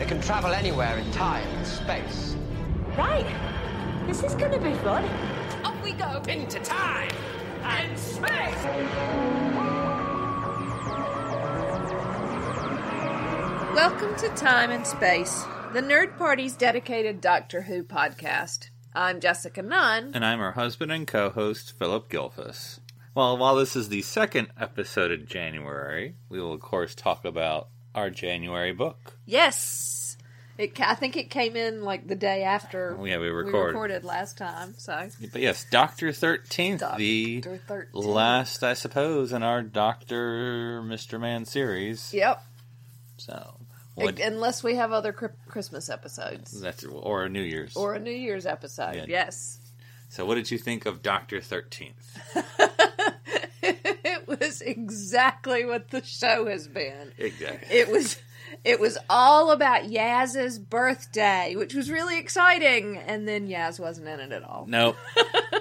It can travel anywhere in time and space. Right. This is gonna be fun. Up we go. Into time and space! Welcome to Time and Space, the Nerd Party's dedicated Doctor Who podcast. I'm Jessica Nunn. And I'm her husband and co host, Phillip Gilfus. Well, while this is the second episode of January, we will, of course, talk about our January book. Yes. It, I think it came in like the day after Oh, yeah, we we recorded. recorded last time. So But yes, Doctor 13th, the Dr. 13th. last, I suppose, in our Doctor Mr. Man series. Yep. So, what, Unless we have other Christmas episodes that's or a New Year's. or a New Year's episode. Yeah. Yes. so, what did you think of Doctor 13th? it was exactly what the show has been. Exactly. It was it was all about Yaz's birthday, which was really exciting, and then Yaz wasn't in it at all. Nope.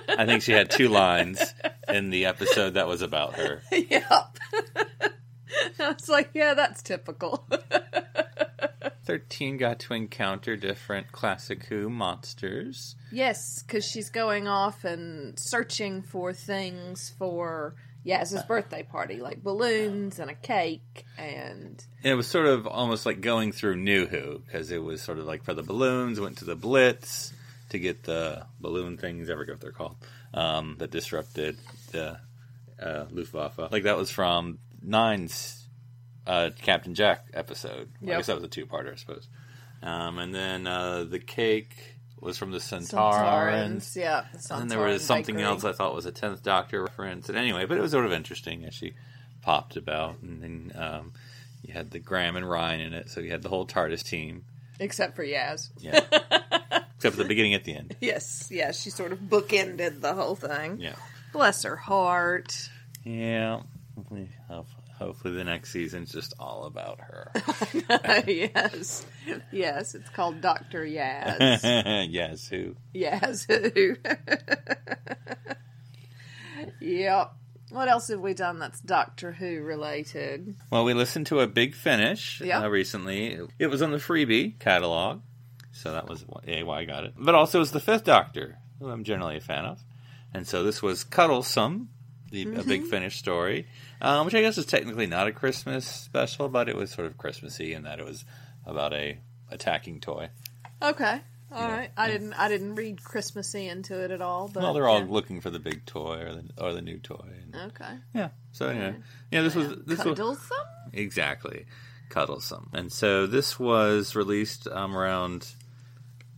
I think she had two lines in the episode that was about her. yep. I was like, yeah, that's typical. 13 got to encounter different classic Who monsters. yes, because she's going off and searching for things for Yaz's birthday party, like balloons and a cake, and it was sort of almost like going through New Who, because it was sort of like for the balloons, went to the Blitz to get the balloon things, I forget what they're called, um, that disrupted the uh, Luftwaffe. Like that was from Nine's uh, Captain Jack episode. I guess that was a two-parter, I suppose. Um, and then uh, the cake was from the Centaurans. Centaurans, yeah. the And then there was something else I thought was a tenth Doctor reference. And anyway, but it was sort of interesting as she popped about, and then um, you had the Graham and Ryan in it, so you had the whole TARDIS team. except for Yaz. Yeah, except for the beginning at the end. Yes, yes, she sort of bookended the whole thing. Yeah, Bless her heart. yeah. Hopefully the next season's just all about her. yes, yes, it's called Doctor Yaz. yes, who? Yazoo. yep. What else have we done that's Doctor Who related? Well, we listened to a Big Finish Yeah. uh, recently. It was on the freebie catalog, so that was why why I got it. But also, it was the Fifth Doctor, who I'm generally a fan of, and so this was Cuddlesome, the a Big Mm-hmm. Finish story, um, which I guess is technically not a Christmas special, but it was sort of Christmassy in that it was about a attacking toy. Okay. all right. I didn't. I didn't read Christmassy into it at all. But well, they're all yeah. looking for the big toy or the or the new toy. And, okay. yeah. So anyway, yeah, this was this was Cuddlesome. Exactly. Cuddlesome. And so this was released um, around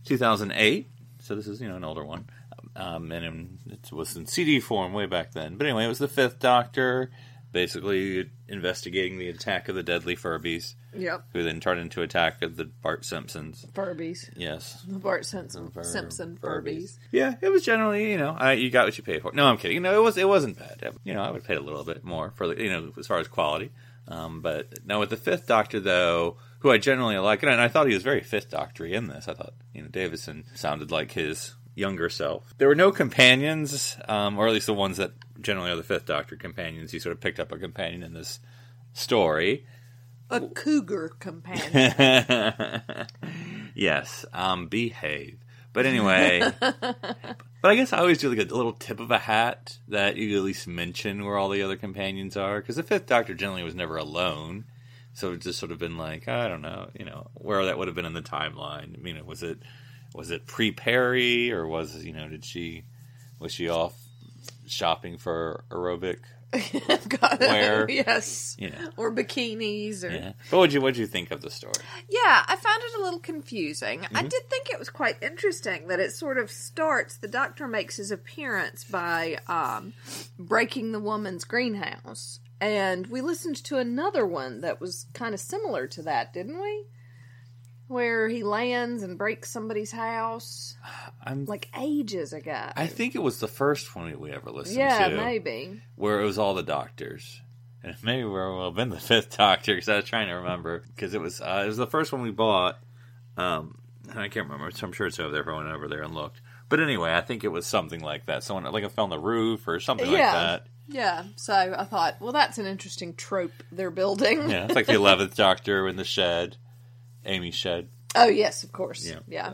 2008. So this is, you know, an older one. Um, and in, it was in CD form way back then. But anyway, it was the Fifth Doctor, basically investigating the attack of the deadly Furbies, Yep. who then turned into attack of the Bart Simpsons. Furbies. Yes. The Bart Simpson, Fur- Simpson Furbies. Yeah, it was generally, you know, I, you got what you paid for. No, I'm kidding. You know, it was it wasn't bad. You know, I would have paid a little bit more for you know, as far as quality. Um, but now with the Fifth Doctor, though, who I generally like, and I thought he was very Fifth Doctory in this. I thought, you know, Davison sounded like his younger self. There were no companions, um, or at least the ones that generally are the Fifth Doctor companions. He sort of picked up a companion in this story. A cougar companion. yes, um, behave. But anyway, but I guess I always do like a little tip of a hat that you at least mention where all the other companions are, because the Fifth Doctor generally was never alone. So it's just sort of been like I don't know, you know, where that would have been in the timeline. I mean, was it was it pre Peri or was you know did she was she off shopping for aerobic? Got. Where- Yes. You know, Or bikinis or yeah. What you what you think of the story? Yeah, I found it a little confusing. Mm-hmm. I did think it was quite interesting that it sort of starts. The doctor makes his appearance by um, breaking the woman's greenhouse, and we listened to another one that was kind of similar to that, didn't we? Where he lands and breaks somebody's house, I'm like ages ago. I think it was the first one we ever listened yeah, to. maybe. where it was all the doctors. And maybe where well been the fifth doctor because I was trying to remember because it was uh, it was the first one we bought. Um, and I can't remember, so I'm sure it's over there. If I went over there and looked, but anyway, I think it was something like that. Someone like it fell on the roof or something like Yeah. that. Yeah, so I thought, well, that's an interesting trope they're building. Yeah, it's like the eleventh Doctor in the shed. Amy Shed. Oh yes, of course. Yeah. yeah.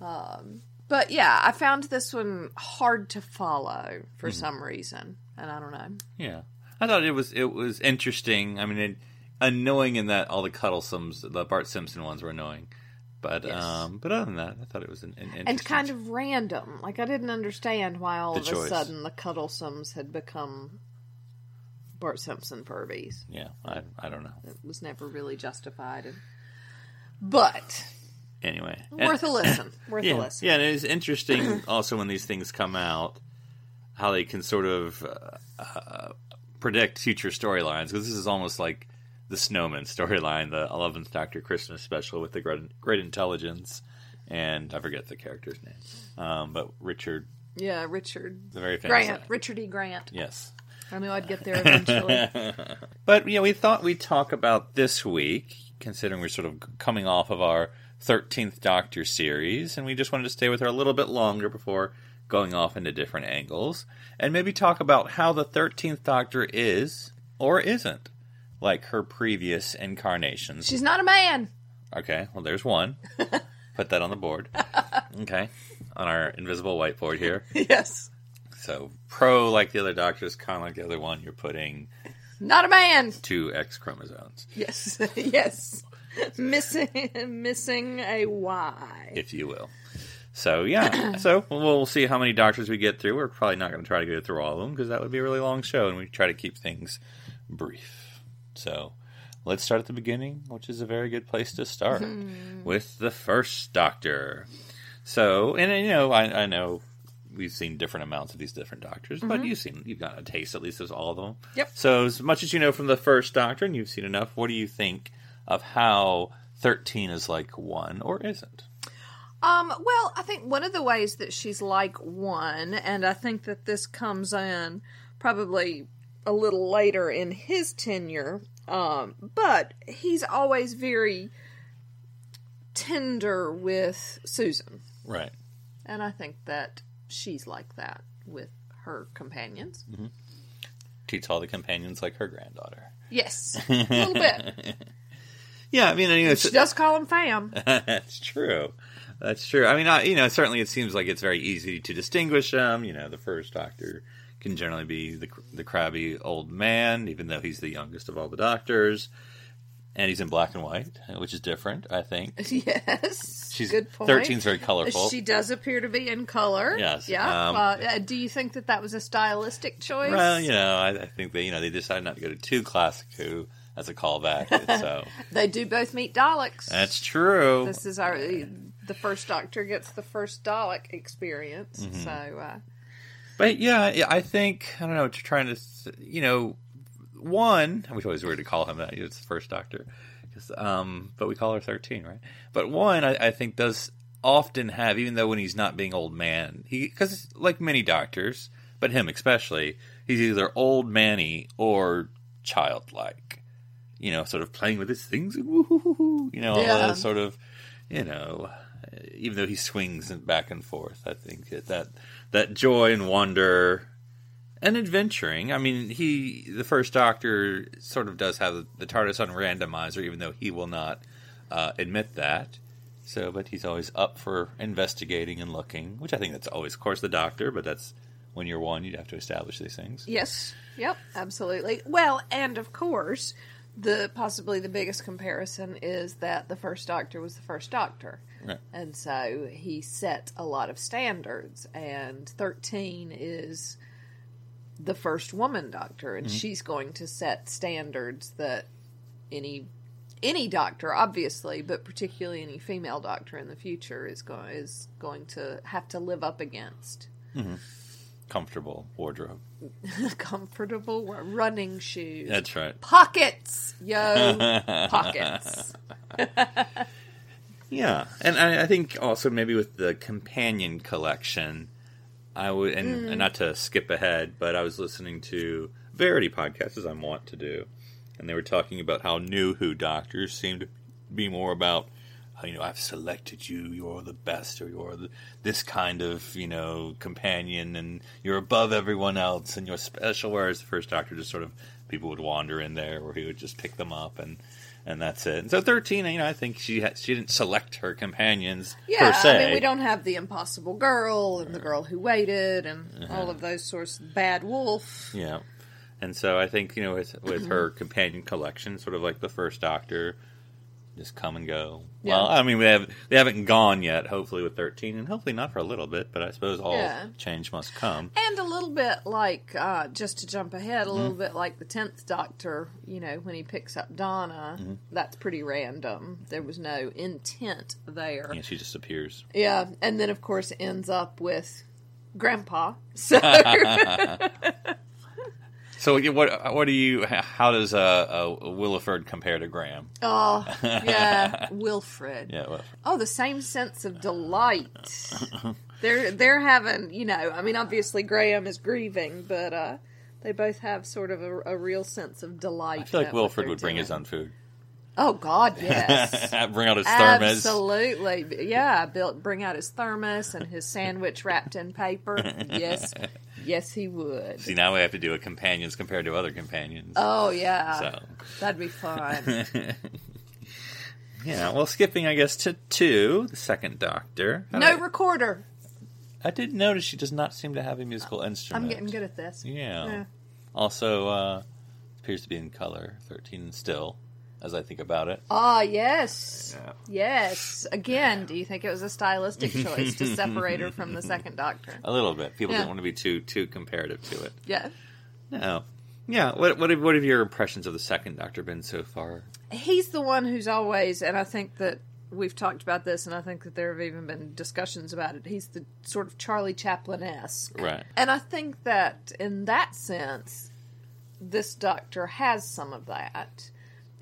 so. But yeah, I found this one hard to follow for Mm-hmm. some reason, and I don't know. Yeah, I thought it was it was interesting. I mean, it, annoying in that all the Cuddlesomes, the Bart Simpson ones were annoying, but Yes. um, but other than that, I thought it was an, an interesting And kind of random. Like I didn't understand why all The of choice. a sudden the Cuddlesomes had become Bart Simpson Furbies. yeah. I I don't know. It was never really justified. And... But Anyway, worth a listen. Worth yeah, a listen. yeah, and it is interesting also when these things come out how they can sort of uh, uh, predict future storylines because this is almost like the Snowman storyline, the Eleventh Doctor Christmas special with the great, great intelligence, and I forget the character's name, um, but Richard, Yeah, Richard the very famous Grant. Richard E. Grant. yes. I knew I'd get there eventually. But yeah, we thought we'd talk about this week, considering we're sort of coming off of our thirteenth Doctor series, and we just wanted to stay with her a little bit longer before going off into different angles, and maybe talk about how the thirteenth Doctor is or isn't like her previous incarnations. She's not a man. Okay, well, there's one. Put that on the board. Okay, on our invisible whiteboard here. Yes. So pro like the other Doctors, con like the other one. You're putting Not a man. two X chromosomes. Yes. yes. Missing missing a Y. if you will. So yeah, so we'll see how many doctors we get through. We're probably not going to try to go through all of them because that would be a really long show, and we try to keep things brief. So let's start at the beginning, which is a very good place to start mm-hmm. with the first Doctor. So, and you know, I, I know we've seen different amounts of these different doctors, but you've seen you've got a taste at least of all of them. Yep. So, as much as you know from the first Doctor, and you've seen enough, what do you think of how thirteen is like one or isn't? Um, well, I think one of the ways that she's like one, and I think that this comes in probably a little later in his tenure, um, but he's always very tender with Susan. Right. And I think that she's like that with her companions. Mm-hmm. treats all the companions like her granddaughter. Yes, a little bit. Yeah, I mean, you know, She does call them fam. that's true. That's true. I mean, I, you know, certainly it seems like it's very easy to distinguish them. You know, the first Doctor can generally be the the crabby old man, even though he's the youngest of all the Doctors, and he's in black and white, which is different. I think yes, she's good point. 13's very colorful. She does appear to be in color. Yes, Yeah. um, uh, uh, do you think that that was a stylistic choice? Well, you know, I, I think they, you know, they decided not to go to too classic Who as a callback. so They do both meet Daleks. that's true. this is our the first Doctor gets the first Dalek experience. Mm-hmm. So uh, But yeah, I think I don't know. Trying to, you know, one. Which always weird to call him that. It's the first Doctor, um, but we call her thirteen, right? But one, I, I think, does often have, even though when he's not being old man, he because like many doctors, but him especially, he's either old manny or childlike. You know, sort of playing with his things, you know, Yeah. sort of, you know, even though he swings back and forth, I think that that, that joy and wonder and adventuring. I mean, he the first Doctor sort of does have the TARDIS on randomizer, even though he will not uh, admit that. So, but he's always up for investigating and looking, which I think that's always, of course, the Doctor. But that's when you're one, you'd have to establish these things. yes, yep, absolutely. Well, and of course, the possibly the biggest comparison is that the first Doctor was the first Doctor. Right. And so he set a lot of standards, and 13 is the first woman doctor, and mm-hmm. she's going to set standards that any any doctor, obviously, but particularly any female doctor in the future is going is going to have to live up against. Mm-hmm. Comfortable wardrobe. Comfortable running shoes, That's right. pockets, yo, pockets. Yeah, and I, I think also maybe with the companion collection, I would, and, and mm-hmm. not to skip ahead, but I was listening to Verity podcast as I'm wont to do, and they were talking about how new Who doctors seem to be more about, oh, you know, I've selected you, you're the best, or you're the, this kind of, you know, companion, and you're above everyone else, and you're special. Whereas the first Doctor just sort of people would wander in there, or he would just pick them up and and that's it. And so thirteen, you know, I think she ha- she didn't select her companions Yeah, per se. I mean, we don't have the impossible girl and the girl who waited and Uh-huh. all of those sorts. of Bad wolf. Yeah. And so I think, you know, with, with her companion collection, sort of like the first Doctor, just come and go. Yeah. Well, I mean, we have they haven't gone yet. Hopefully, with thirteen, and hopefully not for a little bit. But I suppose all Yeah. change must come. And a little bit like, uh, just to jump ahead, a Mm-hmm. little bit like the tenth Doctor. You know, when he picks up Donna, Mm-hmm. that's pretty random. There was no intent there. Yeah, she just appears. Yeah, and then of course ends up with Grandpa. So So, what what do you? How does uh, uh, Williford compare to Graham? oh yeah, Wilfred. Yeah, well, Oh, the same sense of delight. they're they're having, you know, I mean, obviously Graham is grieving, but uh, they both have sort of a, a real sense of delight. I feel like Wilfred what Wilford they're would bring his own food. Oh God, yes. bring out his thermos. Absolutely, yeah. Built, bring out his thermos and his sandwich wrapped in paper. Yes, yes, he would. See, now we have to do a companions compared to other companions. Oh yeah, So. that'd be fun. Yeah, well, skipping, I guess, to two, the second Doctor. I No don't- recorder. I did notice she does not seem to have a musical instrument. I'm getting good at this. Yeah. Yeah. Also, uh, appears to be in color, 13 still, as I think about it. Ah, yes. Yeah. Yes. Again, do you think it was a stylistic choice to separate her from the second Doctor? A little bit. People Yeah. don't want to be too too comparative to it. Yeah. No. Yeah. What what have, what have your impressions of the second Doctor been so far? He's the one who's always, and I think that we've talked about this, and I think that there have even been discussions about it. He's the sort of Charlie Chaplin esque. Right. And I think that in that sense, this Doctor has some of that.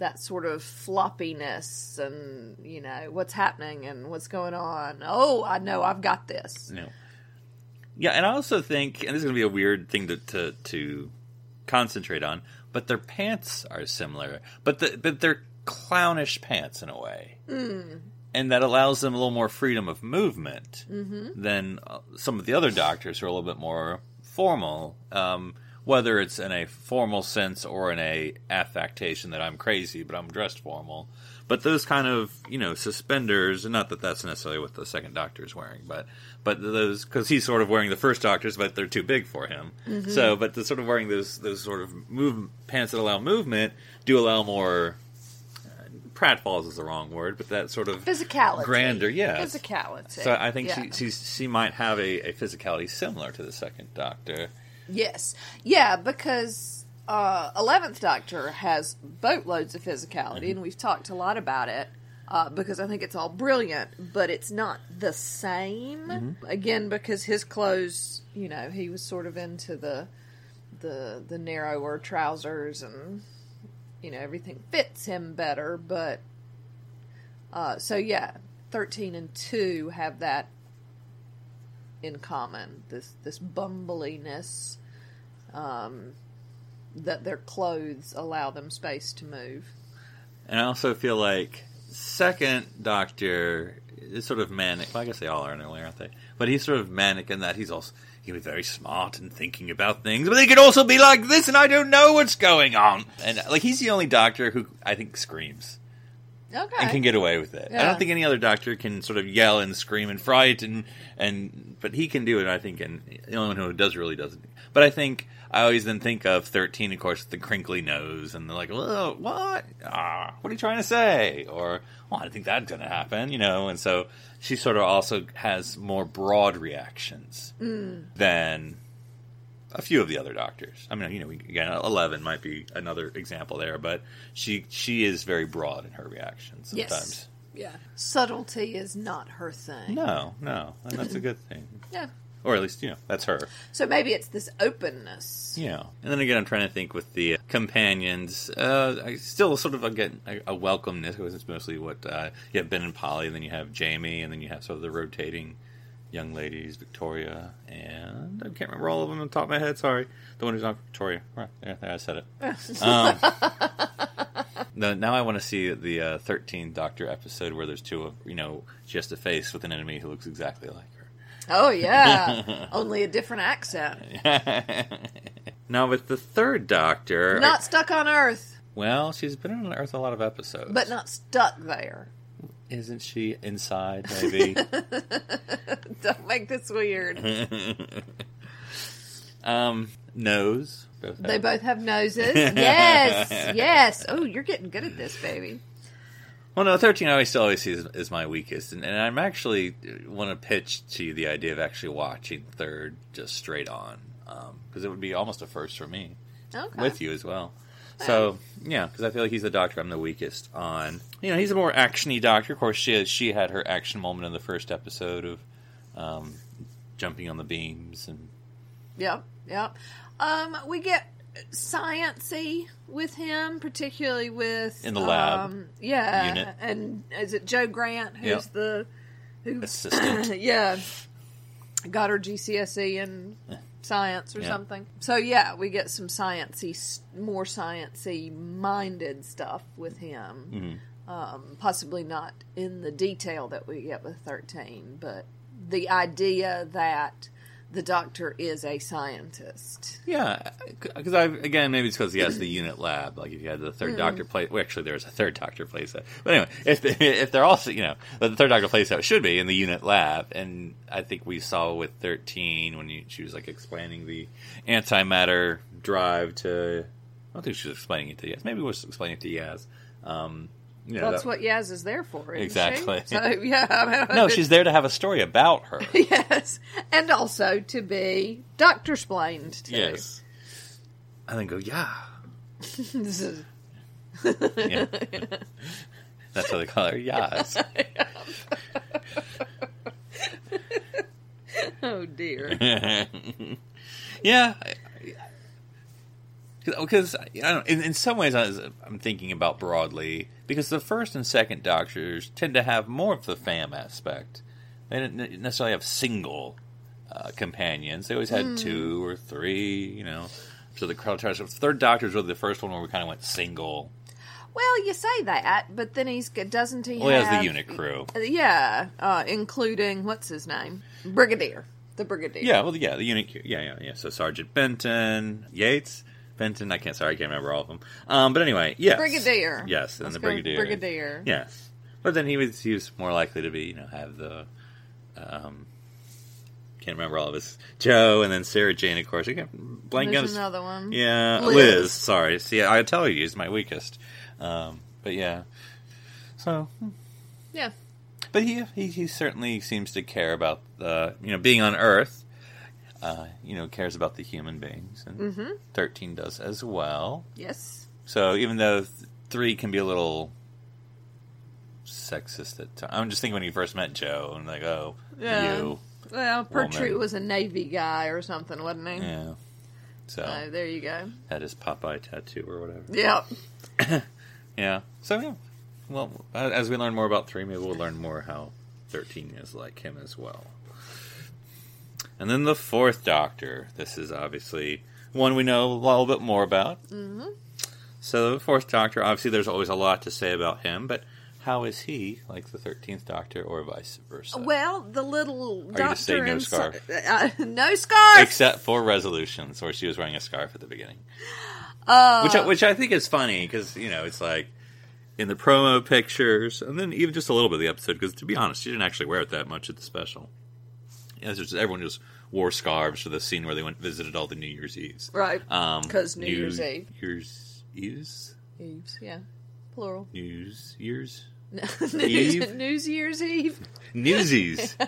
That sort of floppiness and, you know, what's happening and what's going on. Oh, I know, I've got this. No. Yeah, and I also think, and this is going to be a weird thing to, to to concentrate on, but their pants are similar, but the, but they're clownish pants in a way, mm. and that allows them a little more freedom of movement than uh, some of the other doctors who are a little bit more formal. Um, whether it's in a formal sense or in a affectation that I'm crazy, but I'm dressed formal. But those kind of you know suspenders, not that that's necessarily what the second doctor is wearing, but but those because he's sort of wearing the first doctor's, but they're too big for him. So, but the sort of wearing those those sort of move pants that allow movement do allow more. Uh, pratfalls is the wrong word, but that sort of Physicality. grander, yeah. Physicality. So I think Yeah. she she's, she might have a, a physicality similar to the second Doctor. Yes. Yeah, because uh, 11th Doctor has boatloads of physicality, and we've talked a lot about it. Uh, because I think it's all brilliant, but it's not the same. Again, because his clothes, you know, he was sort of into the the the narrower trousers, and you know everything fits him better. But uh, so yeah, thirteen and two have that in common. This this bumbliness um, that their clothes allow them space to move. And I also feel like second Doctor is sort of manic. Well, I guess they all are in a way, aren't they? But he's sort of manic in that he's also he be very smart and thinking about things, but he could also be like this, and I don't know what's going on. And like he's the only Doctor who I think screams. Okay. and can get away with it. I don't think any other doctor can sort of yell and scream and fright and and but he can do it. I think, and the only one who does really doesn't. But I think I always then think of thirteen, of course, with the crinkly nose, and they're like, "Whoa, what? Ah, what are you trying to say?" Or, "Well, I think that's going to happen," you know. And so she sort of also has more broad reactions than a few of the other doctors. I mean, you know, we, again, Eleven might be another example there, but she she is very broad in her reactions sometimes. Yes. Yeah. Subtlety is not her thing. No, no, and that's a good thing, Yeah. or at least you know that's her. So maybe it's this openness. Yeah, and then again, I'm trying to think with the companions. Uh, I still sort of get a, a welcomeness because it's mostly what uh, you have Ben and Polly, and then you have Jamie, and then you have sort of the rotating young ladies, Victoria, and I can't remember all of them on the top of my head. Sorry, the one who's not Victoria. Right there, there I said it. um, no, now I want to see the uh, 13th Doctor episode where there's two of you know she has to face with an enemy who looks exactly like her. Oh yeah. Only a different accent. now with the third Doctor, Not stuck on Earth. Well, she's been on Earth a lot of episodes, but not stuck there. Isn't she inside? Maybe. Don't make this weird. um, nose. Both They have- both have noses. Yes, yes. Oh, you're getting good at this, baby. Well, no, thirteen I always still always see as, as my weakest, and, and I'm actually want to pitch to you the idea of actually watching third just straight on, because it would be almost a first for me Okay. with you as well. So yeah, because I feel like he's the doctor I'm the weakest on. You know, he's a more actiony doctor. Of course, she she had her action moment in the first episode of um, jumping on the beams and Yep, yep. Um, we get sciency with him, particularly with In the lab Um, yeah, unit. and is it Jo Grant who's Yep. the who? assistant. yeah, got her GCSE in science or Yeah. something. So yeah, we get some sciency, more sciency minded stuff with him. Mm-hmm. Um, possibly not in the detail that we get with thirteen, but the idea that the doctor is a scientist. Yeah, because I again maybe it's because he has the unit lab. Like if you had the third doctor play, well, actually there's a third doctor place that. But anyway, if if they're also you know the third doctor place that should be in the unit lab, and I think we saw with thirteen when you, she was like explaining the antimatter drive to. I don't think she was explaining it to Yaz. Maybe it was explaining it to Yaz. Um, you know, That's that- what Yaz is there for, isn't Exactly. She? So yeah, I mean, No, she's there to have a story about her. yes, and also to be doctor explained to. yes. And then go, yeah. This is- yeah. That's how they call her, Yaz. oh dear. yeah, because I don't in, in some ways I was, I'm thinking about broadly because the first and second Doctors tend to have more of the fam aspect. They didn't necessarily have single uh, companions. They always had two or three. You know, so the crowd tries. Third Doctor is really the first one where we kind of went single. Well, you say that, but then he's good, doesn't he? Well, he has have, the unit crew. Uh, Yeah, uh, including what's his name, Brigadier, the Brigadier. Yeah, well, yeah, the unit. Yeah, yeah, yeah. So Sergeant Benton, Yates, Benton. I can't. Sorry, I can't remember all of them. Um, but anyway, yes, Brigadier. Yes, and Let's the Brigadier. Brigadier. Yes, but then he was he was more likely to be you know have the um. Can't remember all of his Jo and then Sarah Jane, of course. You blank There's another one. Yeah, Liz. Liz. Sorry. See, I tell you, he's my weakest. Um, but yeah. So, Yeah. but he, he he certainly seems to care about the you know being on Earth. Uh, you know, cares about the human beings, and Mm-hmm. thirteen does as well. Yes. So even though th- three can be a little sexist at times, I'm just thinking when he first met Jo, and like, oh, Yeah. you, Well, Pertwee was a Navy guy or something, wasn't he? yeah. So So there you go. had his Popeye tattoo or whatever. Yeah. Yeah. So yeah. Well, as we learn more about three, maybe we'll learn more how thirteen is like him as well. And then the fourth Doctor. This is obviously one we know a little bit more about. Mm-hmm. So the fourth Doctor, obviously, there's always a lot to say about him, but how is he like the thirteenth Doctor, or vice versa? Well, the little you doctor saying no scarf? Uh, no scarf. Except for resolutions, where she was wearing a scarf at the beginning. uh, which I, which I think is funny because you know it's like in the promo pictures, and then even just a little bit of the episode. Because to be honest, she didn't actually wear it that much at the special. Just, everyone just wore scarves for the scene where they went visited all the New Year's Eves. right. Um, 'Cause New Year's Eve. Year's Eves, Eves, yeah, plural. News Years, News, Eve? News Year's Eve. Newsies.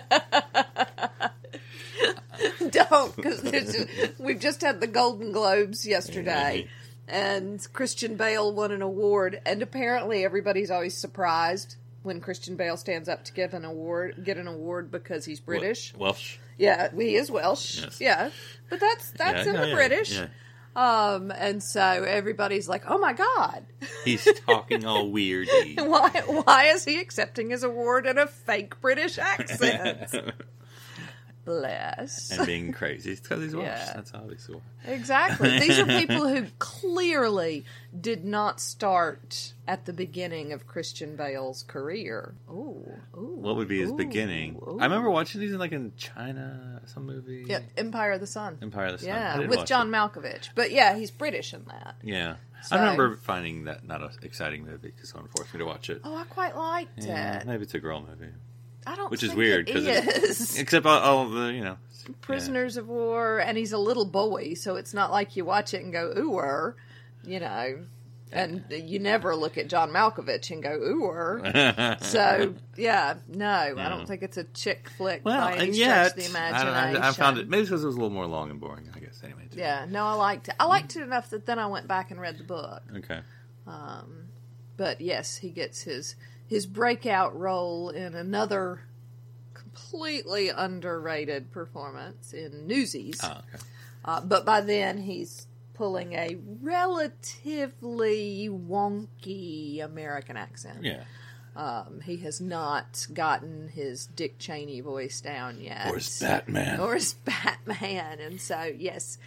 Don't, because we've just had the Golden Globes yesterday, and Christian Bale won an award, and apparently everybody's always surprised when Christian Bale stands up to give an award, get an award because he's British. Welsh. Yeah, he is Welsh. Yes. Yeah, but that's that's Yeah, in yeah, the yeah, British. yeah. Um, and so everybody's like, "Oh my god, He's talking all weirdy. why why is he accepting his award in a fake British accent?" Bless. and being crazy. It's because he's Welsh. Yeah. That's obviously why. Exactly. These are people who clearly did not start at the beginning of Christian Bale's career. Ooh, ooh. What would be his ooh, beginning? ooh. I remember watching these in like in China, some movie. Yeah, Empire of the Sun. Empire of the Sun. Yeah, with John it. Malkovich. But yeah, he's British in that. Yeah, So- I remember finding that not an exciting movie because someone forced me to watch it. Oh, I quite liked Yeah, it. maybe it's a girl movie, I don't. which is weird it because is. except all, all the you know prisoners of war, and he's a little boy, so it's not like you watch it and go ooher, you know. And you never look at John Malkovich and go ooher. Yeah. So yeah, no, I don't think it's a chick flick well, by any and yet of the I, imagination. don't- I, I found it maybe because it was a little more long and boring. I guess anyway. too. Yeah, no, I liked it. I liked it enough that then I went back and read the book. Okay. Um, but yes, he gets his his breakout role in another completely underrated performance in Newsies. Oh, okay. Uh, but by then, he's pulling a relatively wonky American accent. Yeah. Um, he has not gotten his Dick Cheney voice down yet. Or his Batman. Or his Batman. And so, yes,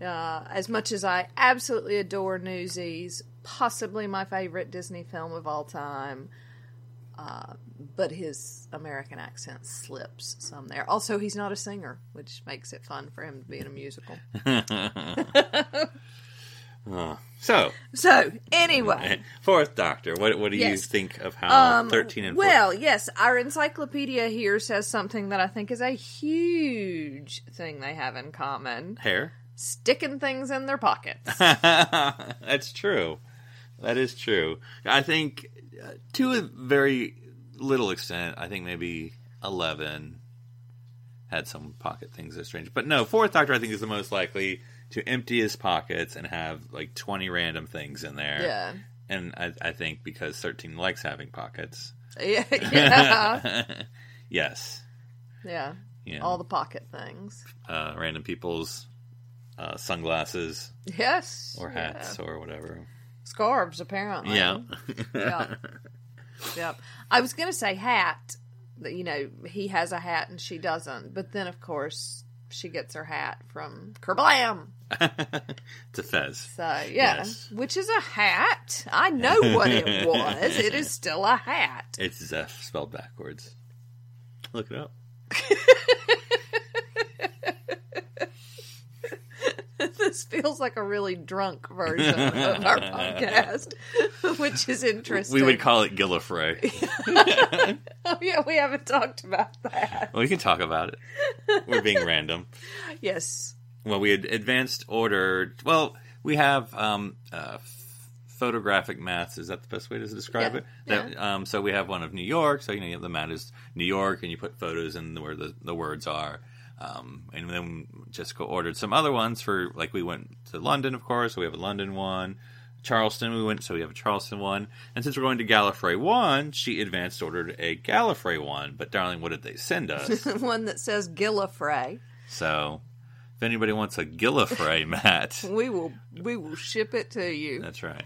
uh, as much as I absolutely adore Newsies, possibly my favorite Disney film of all time, uh, but his American accent slips some there. Also, he's not a singer, which makes it fun for him to be in a musical. Oh. So, So, anyway. fourth Doctor. What what do you think of how Um, thirteen and well, yes, our encyclopedia here says something that I think is a huge thing they have in common: hair? sticking things in their pockets. That's true. That is true. I think to a very little extent, I think maybe eleven had some pocket things that are strange. But no, fourth Doctor I think is the most likely to empty his pockets and have like twenty random things in there. yeah, And I, I think because thirteen likes having pockets. yeah, yeah, yes. yeah. You know, All the pocket things. uh, random people's uh, sunglasses Yes, or yeah. hats or whatever. Scarves. Apparently, Yeah. yeah. Yep. I was going to say hat. That you know he has a hat and she doesn't, but then of course she gets her hat from Kerblam. it's a fez. So yeah, Yes. which is a hat. I know what it was. It is still a hat. It's Zeph spelled backwards. Look it up. this feels like a really drunk version of our podcast, which is interesting. We would call it Gillifrey. oh yeah, we haven't talked about that. well, we can talk about it. We're being random. Yes. Well, we had advanced order. Well, we have um, uh, photographic maps. Is that the best way to describe Yeah, it? That, um, so we have one of New York. So you know you have the map is New York, and you put photos in where the, the words are. Um, and then Jessica ordered some other ones for like we went to London, of course. So we have a London one. Charleston, we went, so we have a Charleston one. And since we're going to Gallifrey one, she advanced ordered a Gallifrey one. But darling, what did they send us? One that says Gillifrey. so if anybody wants a Gallifrey mat, We will we will ship it to you. that's right.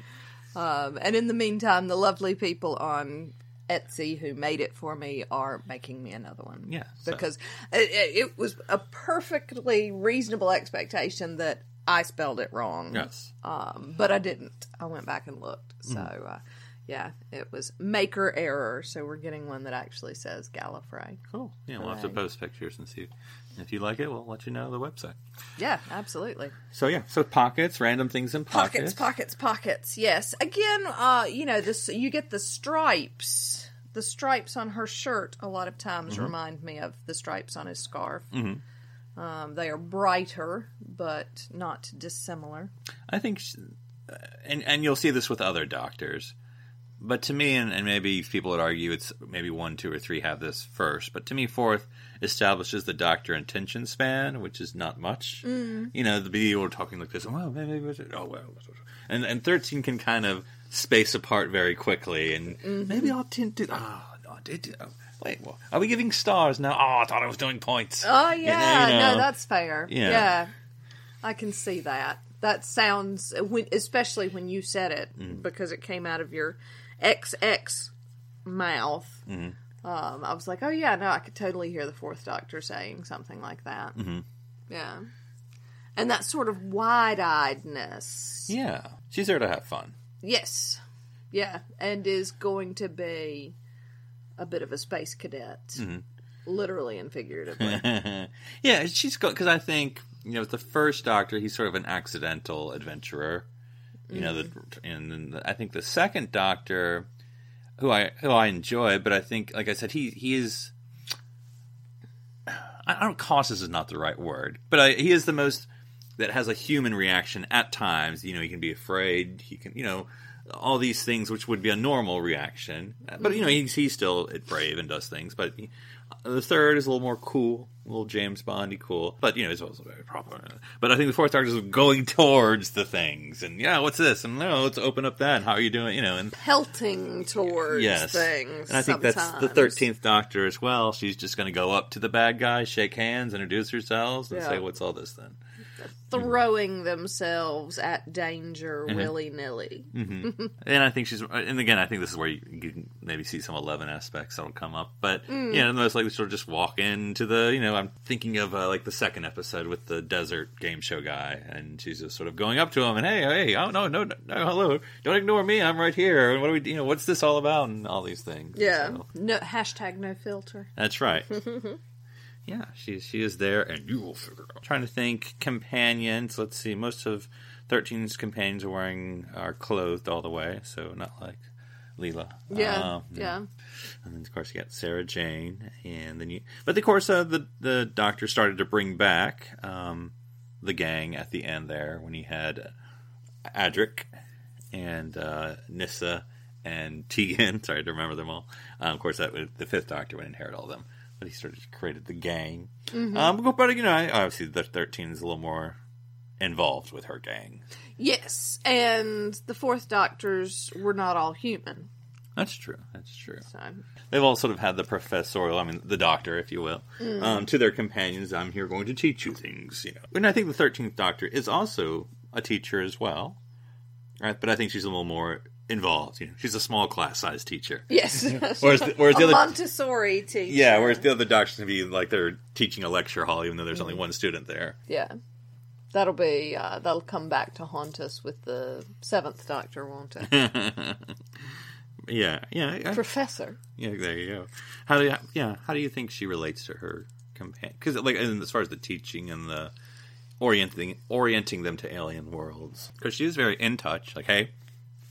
Um, and in the meantime, the lovely people on Etsy who made it for me are making me another one. Yeah, so- because it, it, was a perfectly reasonable expectation that I spelled it wrong. Yes. Um, but I didn't. I went back and looked. So, Mm-hmm. uh, yeah, it was maker error. So we're getting one that actually says Gallifrey. Cool. Yeah, we'll have to post pictures and see if you like it. We'll let you know the website. Yeah, absolutely. So yeah, so pockets, random things in Pockets, pockets. pockets, pockets. Yes. Again, uh, you know, this you get the stripes. The stripes on her shirt a lot of times Mm-hmm. remind me of the stripes on his scarf. Um, they are brighter, but not dissimilar. I think, sh- uh, and and you'll see this with other doctors. But to me, and, and maybe people would argue it's maybe one, two, or three have this first. But to me, fourth establishes the doctor attention span, which is not much. Mm. You know, the video we're talking like this. Well, maybe it? Oh well, and and thirteen can kind of space apart very quickly, and maybe I'll tend to. Oh, no, did oh, wait? Well, are we giving stars now? Oh, I thought I was doing points. Oh yeah, you know. no, that's fair. Yeah. Yeah. I can see that. That sounds, especially when you said it, Mm. because it came out of your XX mouth. Mm-hmm. Um, I was like, oh yeah, no, I could totally hear the Fourth Doctor saying something like that. Mhm. Yeah, and that sort of wide-eyedness. Yeah, she's there to have fun. Yes, yeah, and is going to be a bit of a space cadet, Mhm. literally and figuratively. yeah, she's because I think you know the first Doctor, he's sort of an accidental adventurer. You know, the, mm-hmm. and then the, I think the second Doctor, who I who I enjoy, but I think, like I said, he he is. I don't know, cautious is not the right word, but I, he is the most that has a human reaction at times. You know, he can be afraid. He can, you know, all these things which would be a normal reaction. But you know, mm-hmm. he's he's still brave and does things. But he, the third is a little more cool, a little James Bondy cool. But you know, it's also very proper. But I think the fourth Doctor is going towards the things, and yeah, what's this? And no, let's open up that. And how are you doing? You know, and Pelting towards yes, things. and I think that's the thirteenth Doctor as well. She's just going to go up to the bad guy, shake hands, introduce herself, and Yeah. say, "What's all this then?" Throwing themselves at danger Mm-hmm. willy nilly. and I think she's, and again, I think this is where you, you can maybe see some eleven aspects that'll come up. But Mm. you know, most likely she'll just walk into the, you know, I'm thinking of uh, like the second episode with the desert game show guy, and she's just sort of going up to him and hey, hey, oh no, no, no, hello, don't ignore me, I'm right here. And what do we, you know, what's this all about, and all these things. Yeah. So, No hashtag no filter. that's right. yeah, she she is there, and you will figure it out. Trying to think companions. Let's see. Most of 13's companions are wearing are clothed all the way, so not like Leela. Yeah. Um, yeah. And then of course you got Sarah Jane, and then you. But of course, uh, the the doctor started to bring back um, the gang at the end there when he had Adric and uh, Nyssa and Tegan. Sorry to remember them all. Uh, of course, that was, the fifth Doctor would inherit all of them, but he sort of created the gang. Um, but- you know, I- obviously the thirteen is a little more involved with her gang. Yes. And the fourth doctors were not all human. That's true. That's true. So They've all sort of had the professorial, I mean, the doctor, if you will, um, to their companions. I'm here going to teach you things, you know. And I think the thirteenth Doctor is also a teacher as well, right? But I think she's a little more involved. You know, she's a small class size teacher. Yes. Whereas the- whereas the other- Montessori teacher. Yeah, whereas the other doctors can be like they're teaching a lecture hall, even though there's only one student there. Yeah. That'll be uh, that'll come back to haunt us with the seventh doctor, won't it? Yeah, yeah, I- Professor. yeah. There you go. How do you, yeah? How do you think she relates to her companion? Because like, and as far as the teaching and the orienting orienting them to alien worlds, because she is very in touch. Like, hey,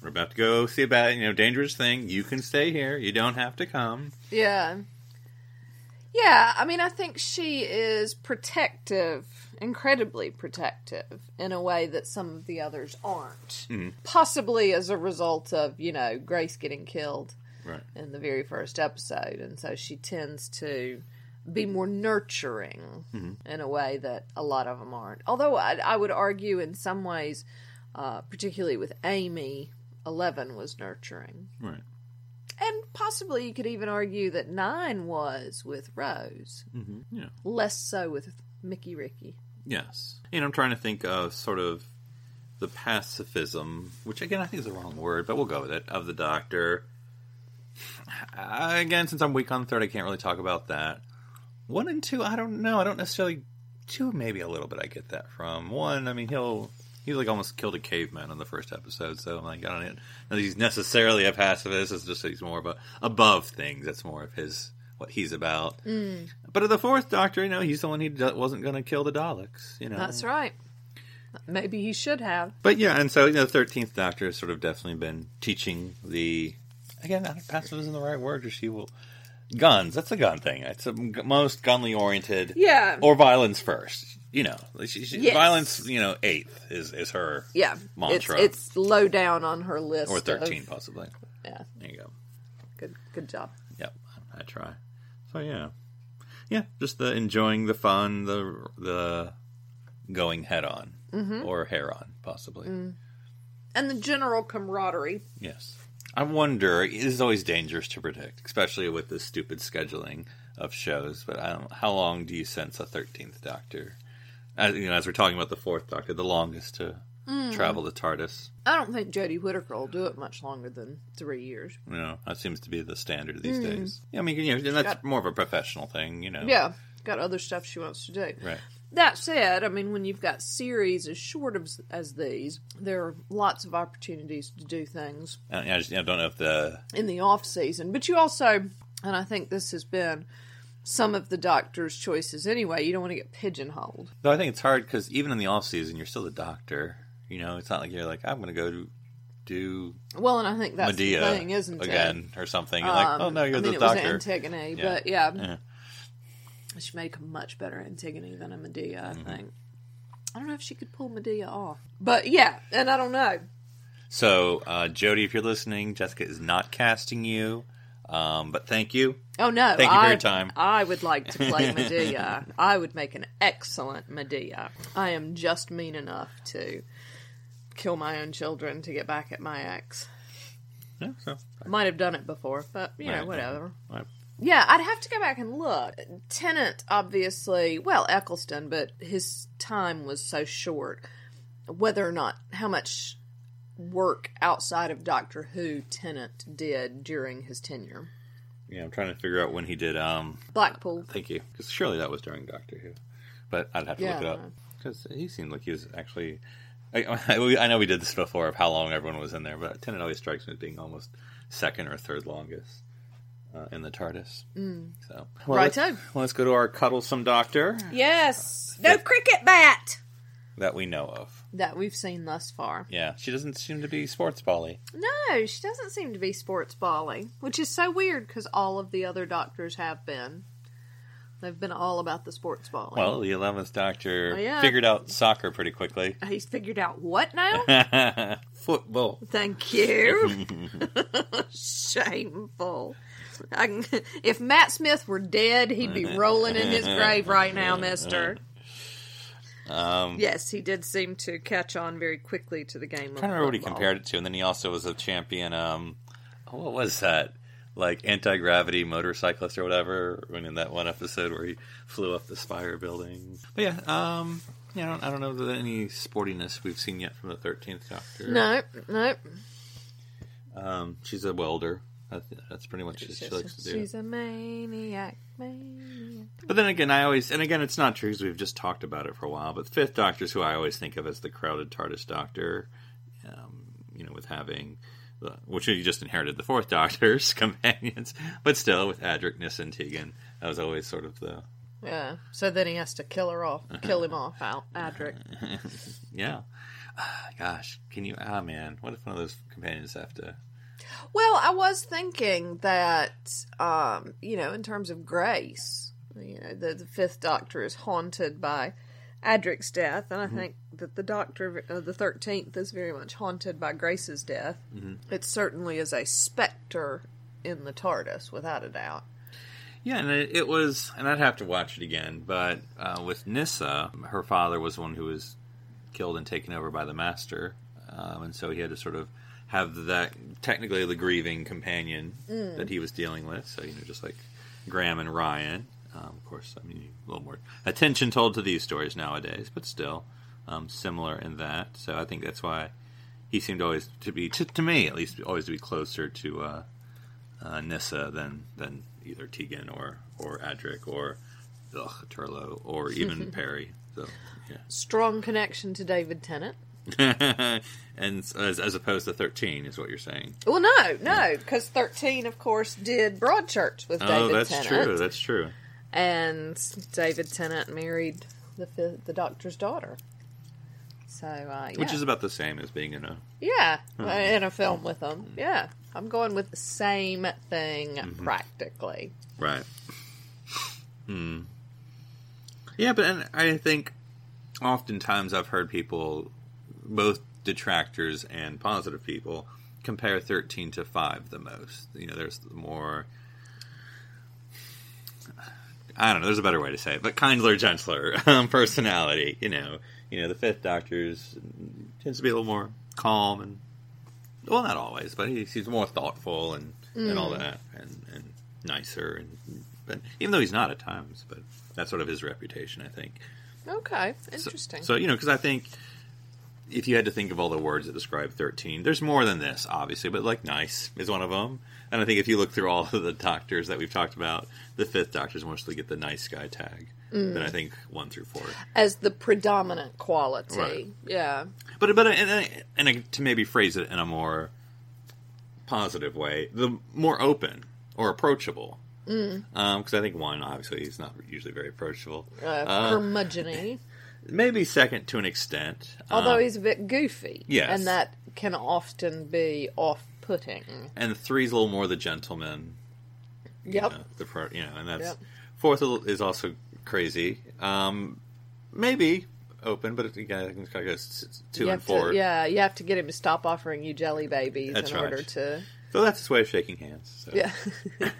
we're about to go see a bad, you know, dangerous thing. You can stay here. You don't have to come. Yeah. Yeah, I mean, I think she is protective, incredibly protective, in a way that some of the others aren't. Possibly as a result of, you know, Grace getting killed Right. in the very first episode. And so she tends to be more nurturing in a way that a lot of them aren't. Although I, I would argue in some ways, uh, particularly with Amy, Eleven was nurturing. Right. And possibly you could even argue that nine was with Rose, hmm Yeah. less so with Mickey Ricky. Yes. And I'm trying to think of sort of the pacifism, which again I think is the wrong word, but we'll go with it, of the Doctor. Uh, again, since I'm weak on the third, I can't really talk about that. One and two, I don't know. I don't necessarily. Two, maybe a little bit. I get that from one. I mean, he'll he like almost killed a caveman in the first episode, so I'm like, I don't know that he's necessarily a pacifist. It's just he's more of a above things. That's more of his what he's about. Mm. But of the fourth Doctor, you know, he's the one who wasn't going to kill the Daleks. You know, That's right. Maybe he should have. But yeah, and so you know, the thirteenth Doctor has sort of definitely been teaching the again, I don't passive isn't the right word, or she will guns. That's a gun thing. It's m- most gunly oriented, Yeah. or violence first. You know, she, she, Yes. violence. You know, eighth is is her Yeah. Mantra. It's, it's low down on her list. or of- thirteen possibly. yeah. There you go. Good good job. Yep, I try. So yeah, yeah, just the enjoying the fun, the the going head on mm-hmm. or hair on possibly. Mm. And the general camaraderie. Yes. I wonder, it is always dangerous to predict, especially with the stupid scheduling of shows, but I don't, how long do you sense a 13th Doctor? As, you know, as we're talking about the 4th Doctor, the longest to hmm. travel the TARDIS. I don't think Jodie Whittaker will do it much longer than three years. Know, that seems to be the standard these hmm. days. Yeah, I mean, you know, and that's Got- more of a professional thing, you know. Yeah, got other stuff she wants to do. Right. That said, I mean, when you've got series as short as, as these, there are lots of opportunities to do things uh, And I just I don't know if the in the off season. But you also, and I think this has been some of the doctor's choices anyway. You don't want to get pigeonholed. though I think it's hard because even in the off season, you're still the doctor. You know, it's not like you're like I'm going to go to do Well, and I think that's Medea the thing, isn't it? again or something. it? You're like, Um, oh no, you're I mean, the it doctor. was Antigone, Yeah. but yeah, Yeah. she make a much better Antigone than a Medea. I Mm-hmm. think. I don't know if she could pull Medea off, but yeah, and I don't know. So, uh, Jodie, if you're listening, Jessica is not casting you, um, but thank you. Oh no! Thank you for I, your time. I would like to play Medea. I would make an excellent Medea. I am just mean enough to kill my own children to get back at my ex. Yeah, so, Might have done it before, but you know, Right. whatever. right. Yeah, I'd have to go back and look. Tennant, obviously, well, Eccleston, but his time was so short. Whether or not how much work outside of Doctor Who Tennant did during his tenure, Yeah, I'm trying to figure out when he did. Um, Blackpool. thank you, because surely that was during Doctor Who, but I'd have to look it up because he seemed like he was actually. I, I, I know we did this before of how long everyone was in there, but Tennant always strikes me as being almost second or third longest uh, in the TARDIS. Mm. So, well, Righto. Let's, let's go to our cuddlesome doctor Yes, no cricket bat that we know of. that we've seen thus far. Yeah, she doesn't seem to be sports bally. No, she doesn't seem to be sports bally, which is so weird because all of the other doctors have been. They've been all about the sports balling. Well, the eleventh Doctor Oh, yeah. figured out soccer pretty quickly. Uh, he's figured out what now? Football. Thank you. Shameful. I can, if Matt Smith were dead, he'd be rolling in his grave right now, Mister. Um, Yes, he did seem to catch on very quickly to the game. I Of don't remember what he compared it to, and then he also was a champion. Um, oh, what was that? Like anti gravity motorcyclist or whatever. When in that one episode where he flew up the Spire building. But yeah, um, yeah, I don't, I don't know that any sportiness we've seen yet from the Thirteenth Doctor. No, no. um, she's a welder. That's, that's pretty much what she likes to do. She's a maniac, maniac. But then again, I always and again, it's not true because we've just talked about it for a while. But Fifth Doctor is who I always think of as the crowded TARDIS Doctor. Um, you know, with having the, which you just inherited the Fourth Doctor's companions, but still with Adric, Nis, and Tegan, that was always sort of the Yeah. So then he has to kill her off, kill him off, Al Adric. yeah. Ah, gosh, can you? Ah, man, what if one of those companions have to? Well, I was thinking that, um, you know, in terms of grace, you know, the, the Fifth Doctor is haunted by Adric's death, and I think that the Doctor, uh, the Thirteenth, is very much haunted by Grace's death. It certainly is a specter in the TARDIS, without a doubt. Yeah, and it, it was, and I'd have to watch it again. But uh, with Nyssa, her father was one who was killed and taken over by the Master, um, and so he had to sort of have that technically the grieving companion that he was dealing with. So you know, just like Graham and Ryan. Um, of course, I mean a little more attention told to these stories nowadays, but still um, similar in that. So I think that's why he seemed always to be, to, to me at least, always to be closer to. Uh, uh, Nyssa than than either Tegan or or Adric or ugh, Turlough or even Peri. So Strong connection to David Tennant. and as, as opposed to thirteen is what you're saying. Well, no, no, because thirteen, of course, did Broadchurch with David Tennant. oh, that's Tennant. true. That's true. and David Tennant married the the doctor's daughter. So, uh, yeah. Which is about the same as being in a. yeah, in a film with them. Yeah, I'm going with the same thing Mm-hmm. practically. Right. Hmm. Yeah, but and I think oftentimes I've heard people, both detractors and positive people, compare 13 to 5 the most. You know, there's more. I don't know. There's a better way to say it, but kindler, gentler um, personality. You know, you know, the Fifth Doctor's tends to be a little more calm and, well, not always, but he's, he's more thoughtful and, and all that, and, and nicer, and but even though he's not at times, but that's sort of his reputation, I think. Okay, So- interesting. So, you know, because I think if you had to think of all the words that describe 13, there's more than this, obviously, but like nice is one of them. And I think if you look through all of the doctors that we've talked about, the fifth doctors mostly get the nice guy tag. Mm. Then I think one through four. As the predominant quality. Right. Yeah. But but and, and, to maybe phrase it in a more positive way, the more open or approachable. Mm. Um, because I think one, obviously, he's not usually very approachable. Uh, uh curmudgeon Maybe second to an extent. Although Um, he's a bit goofy. Yes. And that can often be off putting. and three's a little more the gentleman. Yep. know, the pro, you know, and that's Yep. fourth is also crazy. Um, maybe open, but again, I think it's gotta go s- s- two you and four. To, yeah, you have to get him to stop offering you jelly babies That's in right. order to. So that's his way of shaking hands. So. Yeah.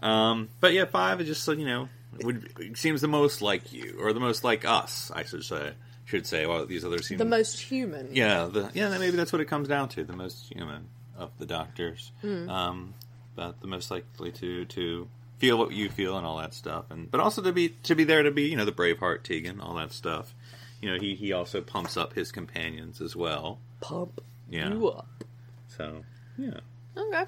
Um, but yeah, five is just so you know would seems the most like you or the most like us. I should say. Should say. Well, these others seem the most human. Yeah, the, yeah. Maybe that's what it comes down to. The most human of the doctors, Hmm. um, but the most likely to to feel what you feel and all that stuff, and but also to be to be there to be you know the Braveheart Tegan, all that stuff. You know, he he also pumps up his companions as well. Pump Yeah. you up. So yeah. Okay.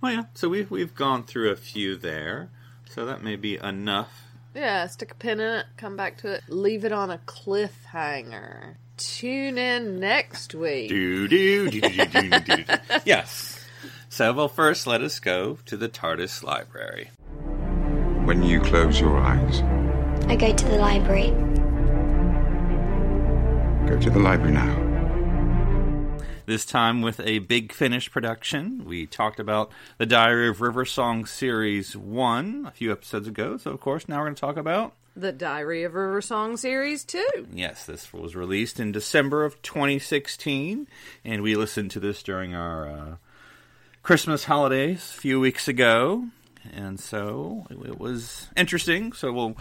Well, yeah. So we've we've gone through a few there. So that may be enough. Yeah, stick a pin in it, come back to it, leave it on a cliffhanger. Tune in next week. Do do do do do do. do. Yes. So well, first let us go to the TARDIS library. When you close your eyes, I go to the library. go to the library now. This time with a Big Finish production. We talked about the Diary of River Song Series 1 a few episodes ago. So, of course, now we're going to talk about. The Diary of River Song series 2. Yes, this was released in December of 2016. And we listened to this during our uh, Christmas holidays a few weeks ago. And so it was interesting. So we'll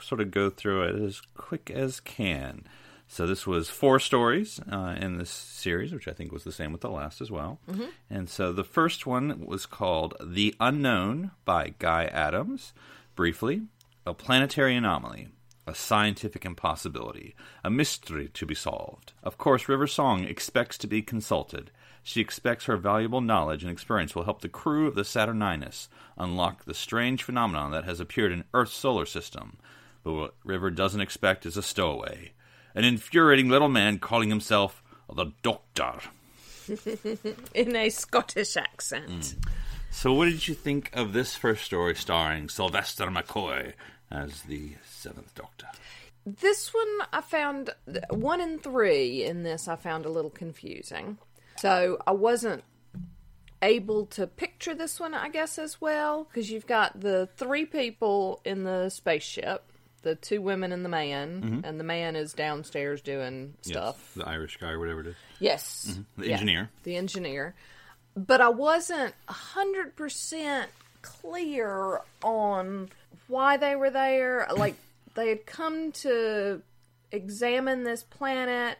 sort of go through it as quick as can. So this was four stories uh, in this series, which I think was the same with the last as well. And so the first one was called "The Unknown" by Guy Adams. Briefly, a planetary anomaly, a scientific impossibility, a mystery to be solved. Of course, River Song expects to be consulted. She expects her valuable knowledge and experience will help the crew of the Saturninus unlock the strange phenomenon that has appeared in Earth's solar system. But what River doesn't expect is a stowaway, an infuriating little man calling himself the Doctor. In a Scottish accent. Mm. So, what did you think of this first story starring Sylvester McCoy as the Seventh Doctor? This one I found one and three in this I found a little confusing. So I wasn't able to picture this one, I guess, as well, because you've got the three people in the spaceship, the two women and the man, mm-hmm. and the man is downstairs doing stuff. Yes, the Irish guy or whatever it is. Yes. Mm-hmm. The Yeah, engineer. The engineer. But I wasn't 100% clear on why they were there. Like, they had come to examine this planet,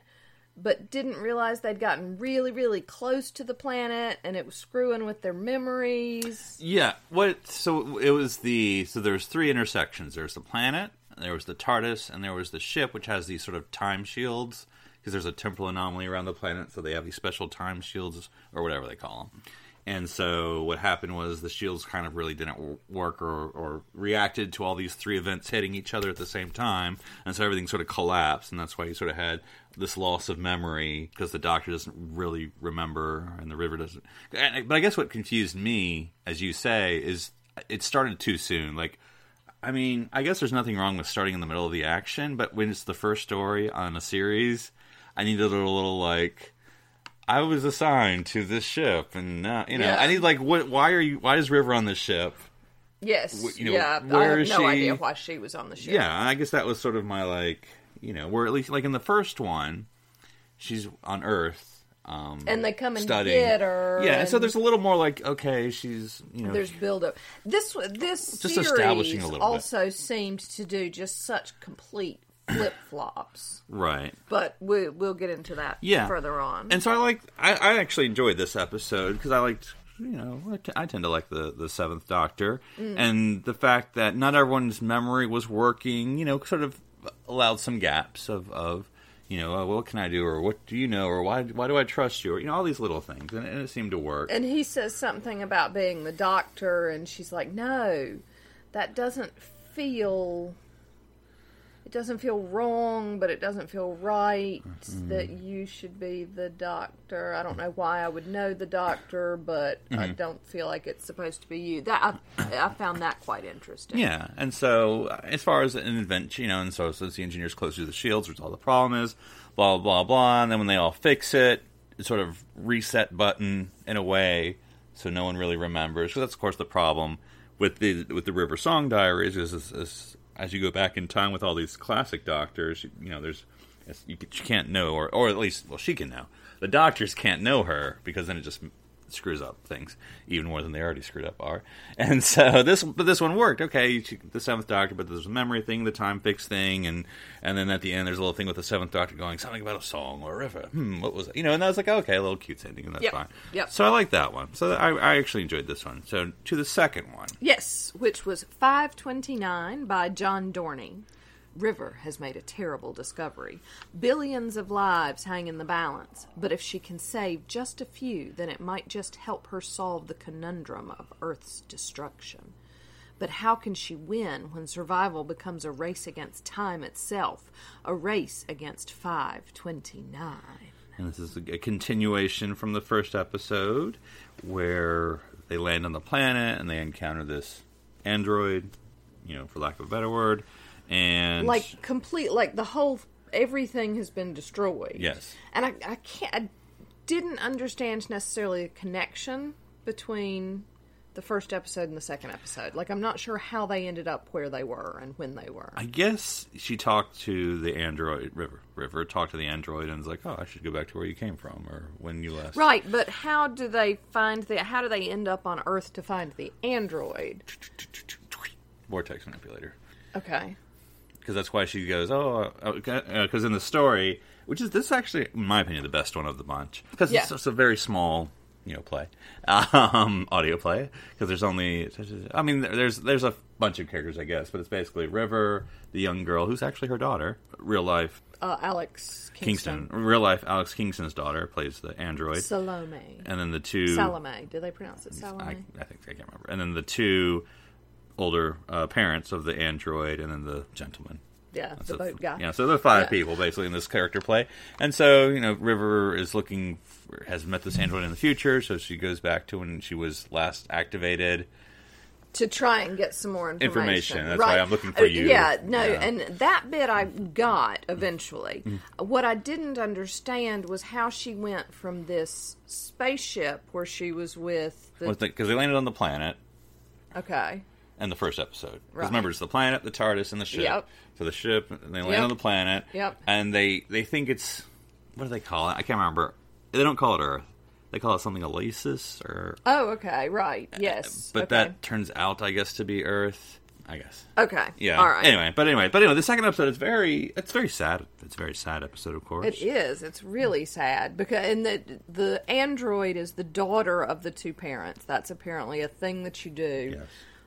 but didn't realize they'd gotten really, really close to the planet and it was screwing with their memories. Yeah. What? So it was the so there's three intersections. There's the planet, there was the TARDIS, and there was the ship, which has these sort of time shields because there's a temporal anomaly around the planet, so they have these special time shields or whatever they call them. And so what happened was the shields kind of really didn't work or, or reacted to all these three events hitting each other at the same time, and so everything sort of collapsed, and that's why you sort of had this loss of memory because the doctor doesn't really remember and the river doesn't. But I guess what confused me, as you say, is it started too soon. Like, I mean, I guess there's nothing wrong with starting in the middle of the action, but when it's the first story on a series, I needed a little, like. I was assigned to this ship, and now you know Yeah. I need like what? Why are you? Why is River on this ship? Yes. You know, yeah. I have is no she? idea why she was on the ship. Yeah, I guess that was sort of my like, you know, where at least like in the first one, she's on Earth, um, And they come and studying. get her. Yeah, and so there's a little more like, okay, she's you know, There's build up. This this Just series establishing a little bit. also seemed to do just such complete flip flops. right. But we, we'll get into that Yeah. further on. And so I like, I, I actually enjoyed this episode because I liked, you know, I, t- I tend to like the the Seventh Doctor, and the fact that not everyone's memory was working, you know, sort of allowed some gaps of of you know, oh, what can I do, or what do you know, or why why do I trust you, or you know, all these little things, and, and it seemed to work. And he says something about being the doctor, and she's like, "No, that doesn't feel. It doesn't feel wrong, but it doesn't feel right Mm-hmm. that you should be the doctor. I don't know why I would know the doctor, but I Mm-hmm. don't feel like it's supposed to be you." That I, I found that quite interesting. Yeah, and so as far as an invention, you know, and so since the engineers close to the shields, which all the problem is, blah blah blah, and then when they all fix it, sort of reset button in a way, so no one really remembers. So that's of course the problem with the with the River Song Diaries is, is, is as you go back in time with all these classic doctors, you, you know, there's you, you can't know, or or at least well, she can know. The doctors can't know her because then it just screws up things even more than they already screwed up are. And so this, but this one worked. Okay, the seventh Doctor, but there's a memory thing, the time fix thing, and and then at the end there's a little thing with the seventh Doctor going something about a song or a river. Hmm, what was it? You know? And I was like, okay, a little cute ending, and that's Yep. fine. Yep. So I like that one. So I, I actually enjoyed this one. So to the second one. Yes, which was 529 by John Dorney. River has made a terrible discovery. Billions of lives hang in the balance, but if she can save just a few, then it might just help her solve the conundrum of Earth's destruction. But how can she win when survival becomes a race against time itself, a race against 529? And this is a, a continuation from the first episode where they land on the planet and they encounter this android, you know, for lack of a better word. And like complete like the whole everything has been destroyed Yes. and i, I can't i didn't understand necessarily the connection between the first episode and the second episode like i'm not sure how they ended up where they were and when they were I guess she talked to the android River. River talked to the android and was like, "Oh, I should go back to where you came from or when you last." right but how do they find the how do they end up on earth to find the android Vortex manipulator. okay because that's why she goes, oh, because in the story, which is this is actually, in my opinion, the best one of the bunch, because Yeah. it's just a very small, you know, play, um, audio play, because there's only, I mean, there's there's a bunch of characters, I guess, but it's basically River, the young girl who's actually her daughter, real life uh, alex kingston, Kingston, real life Alex Kingston's daughter plays the android, salome. And then the two salome. Do they pronounce it salome? I, I think I can't remember, and then the two older uh, parents of the android, and then the gentleman. yeah the So- boat guy Yeah, so there are five Yeah. people basically in this character play, and so you know River is looking for, has met this android in the future, so she goes back to when she was last activated. to try and get some more information. Information, that's why I'm looking for Uh, you. Yeah, no, Yeah. and that bit I got eventually. Mm-hmm. What I didn't understand was how she went from this spaceship where she was with the. Because they landed on the planet okay. In the first episode. Because Right. remember, it's the planet, the TARDIS, and the ship. Yep. So the ship, and they land Yep. on the planet. Yep. And they they think it's what do they call it? I can't remember. They don't call it Earth. They call it something Elasis or. Oh, okay, right. Eh, yes. But okay. that turns out, I guess, to be Earth. I guess. Okay. Yeah. All right. Anyway, but anyway, but anyway, the second episode is very it's very sad. It's a very sad episode, of course. It is. It's really sad because and the the android is the daughter of the two parents. That's apparently a thing that you do. Yes.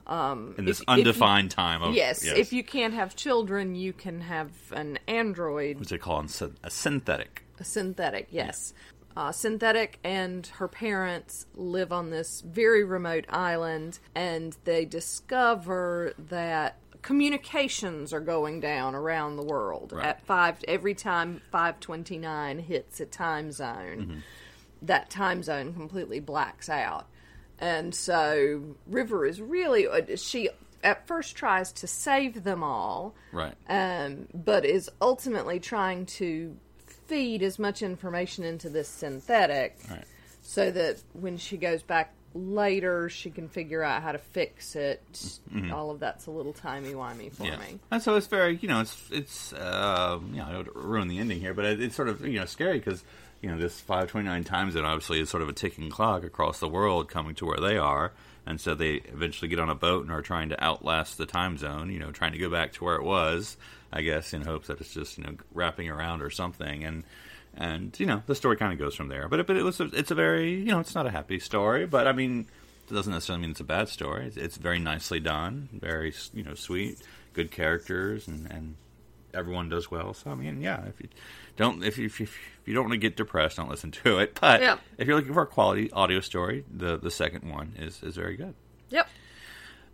In this if- if you- undefined time of Yes, if you can't have children, you can have an android which they call a, synthetic. A synthetic, yes. Uh, synthetic and her parents live on this very remote island, and they discover that communications are going down around the world Right. at five every time 529 hits a time zone Mm-hmm. that time zone completely blacks out and so river is really uh, she at first tries to save them all Right. um, but is ultimately trying to feed as much information into this synthetic Right. so that when she goes back later she can figure out how to fix it all of that's a little timey-wimey for Mm-hmm. Yeah. me And so it's very, you know, it's it's uh, you know, I don't ruin the ending here, but it, it's sort of you know scary because you know this 529 times it obviously is sort of a ticking clock across the world coming to where they are, and so they eventually get on a boat and are trying to outlast the time zone. You know, trying to go back to where it was, I guess, in hopes that it's just you know wrapping around or something, and and you know the story kind of goes from there. But it, but it was it's a very you know it's not a happy story, but I mean it doesn't necessarily mean it's a bad story. It's, it's very nicely done, very you know sweet, good characters, and and everyone does well. So I mean, yeah, if you don't if you, if you, if you don't want to get depressed, don't listen to it. But Yeah. if you're looking for a quality audio story, the the second one is is very good. Yep.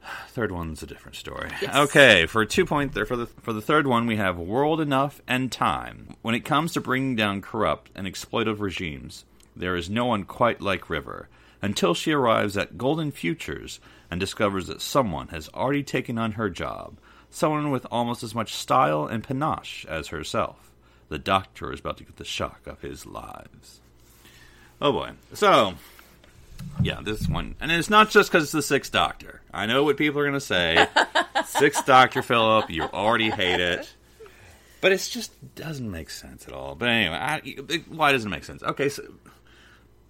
Third one's a different story. Okay, for two point th- for the for the third one, we have World Enough and Time. When it comes to bringing down corrupt and exploitive regimes, there is no one quite like River until she arrives at Golden Futures and discovers that someone has already taken on her job. Someone with almost as much style and panache as herself. The Doctor is about to get the shock of his lives. Oh boy! So yeah, this one, and it's not just because it's the Sixth Doctor. I know what people are going to say. Sixth Doctor, Phillip, you already hate it, but it just doesn't make sense at all. But anyway, I, it- why doesn't it make sense? Okay, so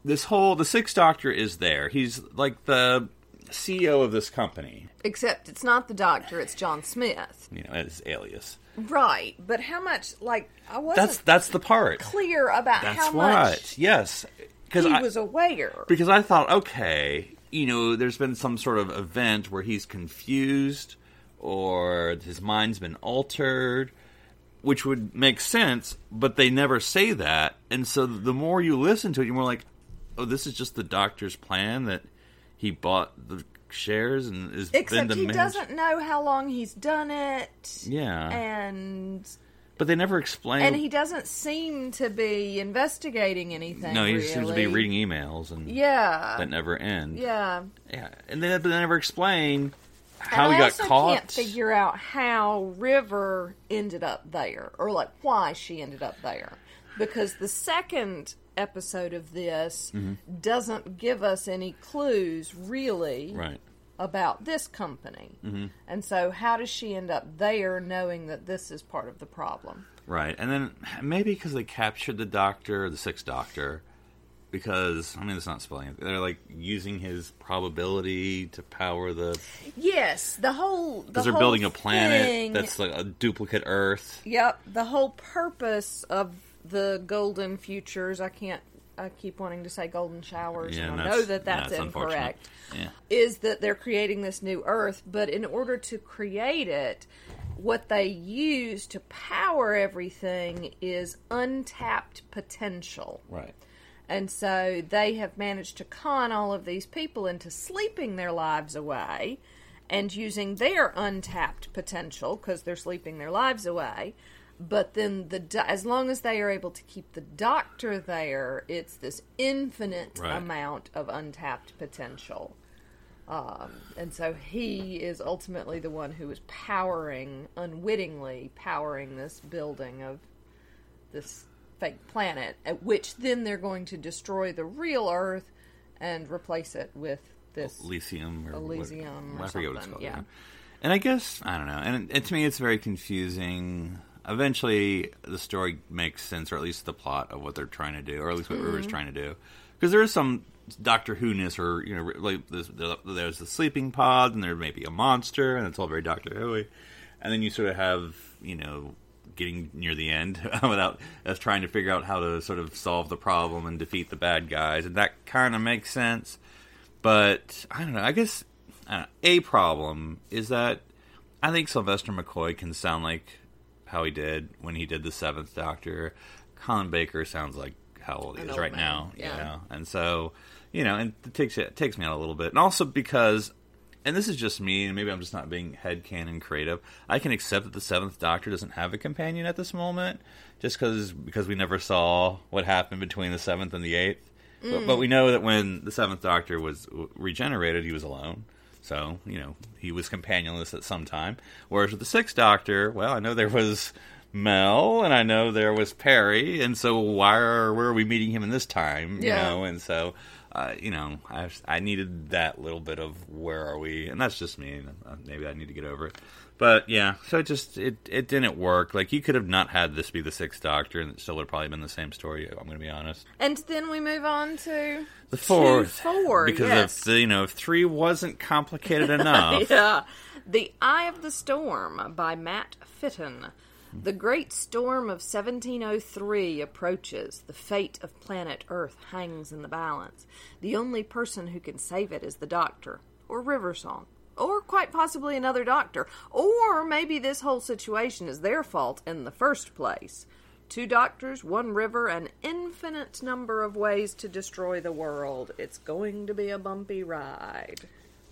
this whole the Sixth Doctor is there. He's like the CEO of this company, Except it's not the doctor, it's John Smith. you know, as alias. Right. But how much, like, I wasn't That's that's the part. clear about That's how what. much Yes, because he I was aware. because I thought, okay, you know, there's been some sort of event where he's confused or his mind's been altered, which would make sense, but they never say that. And so the more you listen to it, you're more like, oh, this is just the doctor's plan that he bought the shares and is Except he manage- doesn't know how long he's done it. Yeah. And But they never explain. and he doesn't seem to be investigating anything. no, he really. seems to be reading emails and Yeah. that never end. yeah. Yeah, and then they never explain how and he I got also caught. can't figure out how River ended up there, or like why she ended up there, because the second episode of this doesn't give us any clues really Mm-hmm. Right. about this company, Mm-hmm. and so how does she end up there, knowing that this is part of the problem? Right, and then maybe because they captured the Doctor, the Sixth Doctor, because I mean it's not spelling it. They're like using his probability to power the Yes, the whole the because they're whole building a planet thing- that's like a duplicate Earth. Yep, the whole purpose of the golden futures. I can't. I keep wanting to say golden showers, Yeah, and I know that that's, that's incorrect. Yeah, Is that they're creating this new Earth, but in order to create it, what they use to power everything is untapped potential. right. And so they have managed to con all of these people into sleeping their lives away and using their untapped potential because they're sleeping their lives away. But then the do- as long as they are able to keep the doctor there, it's this infinite Right. amount of untapped potential. Um, and so he is ultimately the one who is powering, unwittingly powering this building of this fake planet, at which then they're going to destroy the real Earth and replace it with this. Elysium or what- Elysium or I forget what it's something, called. yeah. And I guess I don't know. And, and to me, it's very confusing. Eventually, the story makes sense, or at least the plot of what they're trying to do, or at least what River's mm-hmm. trying to do. Because there is some Doctor Who ness, or you know, like there's, there's the sleeping pod, and there may be a monster, and it's all very Doctor Who. And then you sort of have you know getting near the end without us trying to figure out how to sort of solve the problem and defeat the bad guys, and that kind of makes sense. But I don't know. I guess I know, a problem is that I think Sylvester McCoy can sound like how he did when he did the Seventh Doctor. Colin Baker sounds like how old he An is old right man, now, you yeah. know. And so, you know, and it takes it takes me out a little bit, and also because. And this is just me, and maybe I'm just not being headcanon creative. I can accept that the Seventh Doctor doesn't have a companion at this moment, just because because we never saw what happened between the seventh and the eighth. But, but mm. we know that when the Seventh Doctor was regenerated, he was alone. So you know he was companionless at some time. Whereas with the Sixth Doctor, well, I know there was Mel, and I know there was Peri, and so why are where are we meeting him in this time? You Yeah. know, and so. Uh, you know, I I needed that little bit of where are we, and that's just me. and, uh, Maybe I need to get over it, but yeah. So it just it it didn't work. Like you could have not had this be the Sixth Doctor, and it still would have probably been the same story. I'm going to be honest. And then we move on to The fourth, four, because yes. if the, you know if three wasn't complicated enough, yeah. The Eye of the Storm by Matt Fitton. The great storm of 1703 approaches. The fate of planet Earth hangs in the balance. The only person who can save it is the Doctor, or River Song, or quite possibly another doctor. Or maybe this whole situation is their fault in the first place. Two doctors, one river, an infinite number of ways to destroy the world. It's going to be a bumpy ride.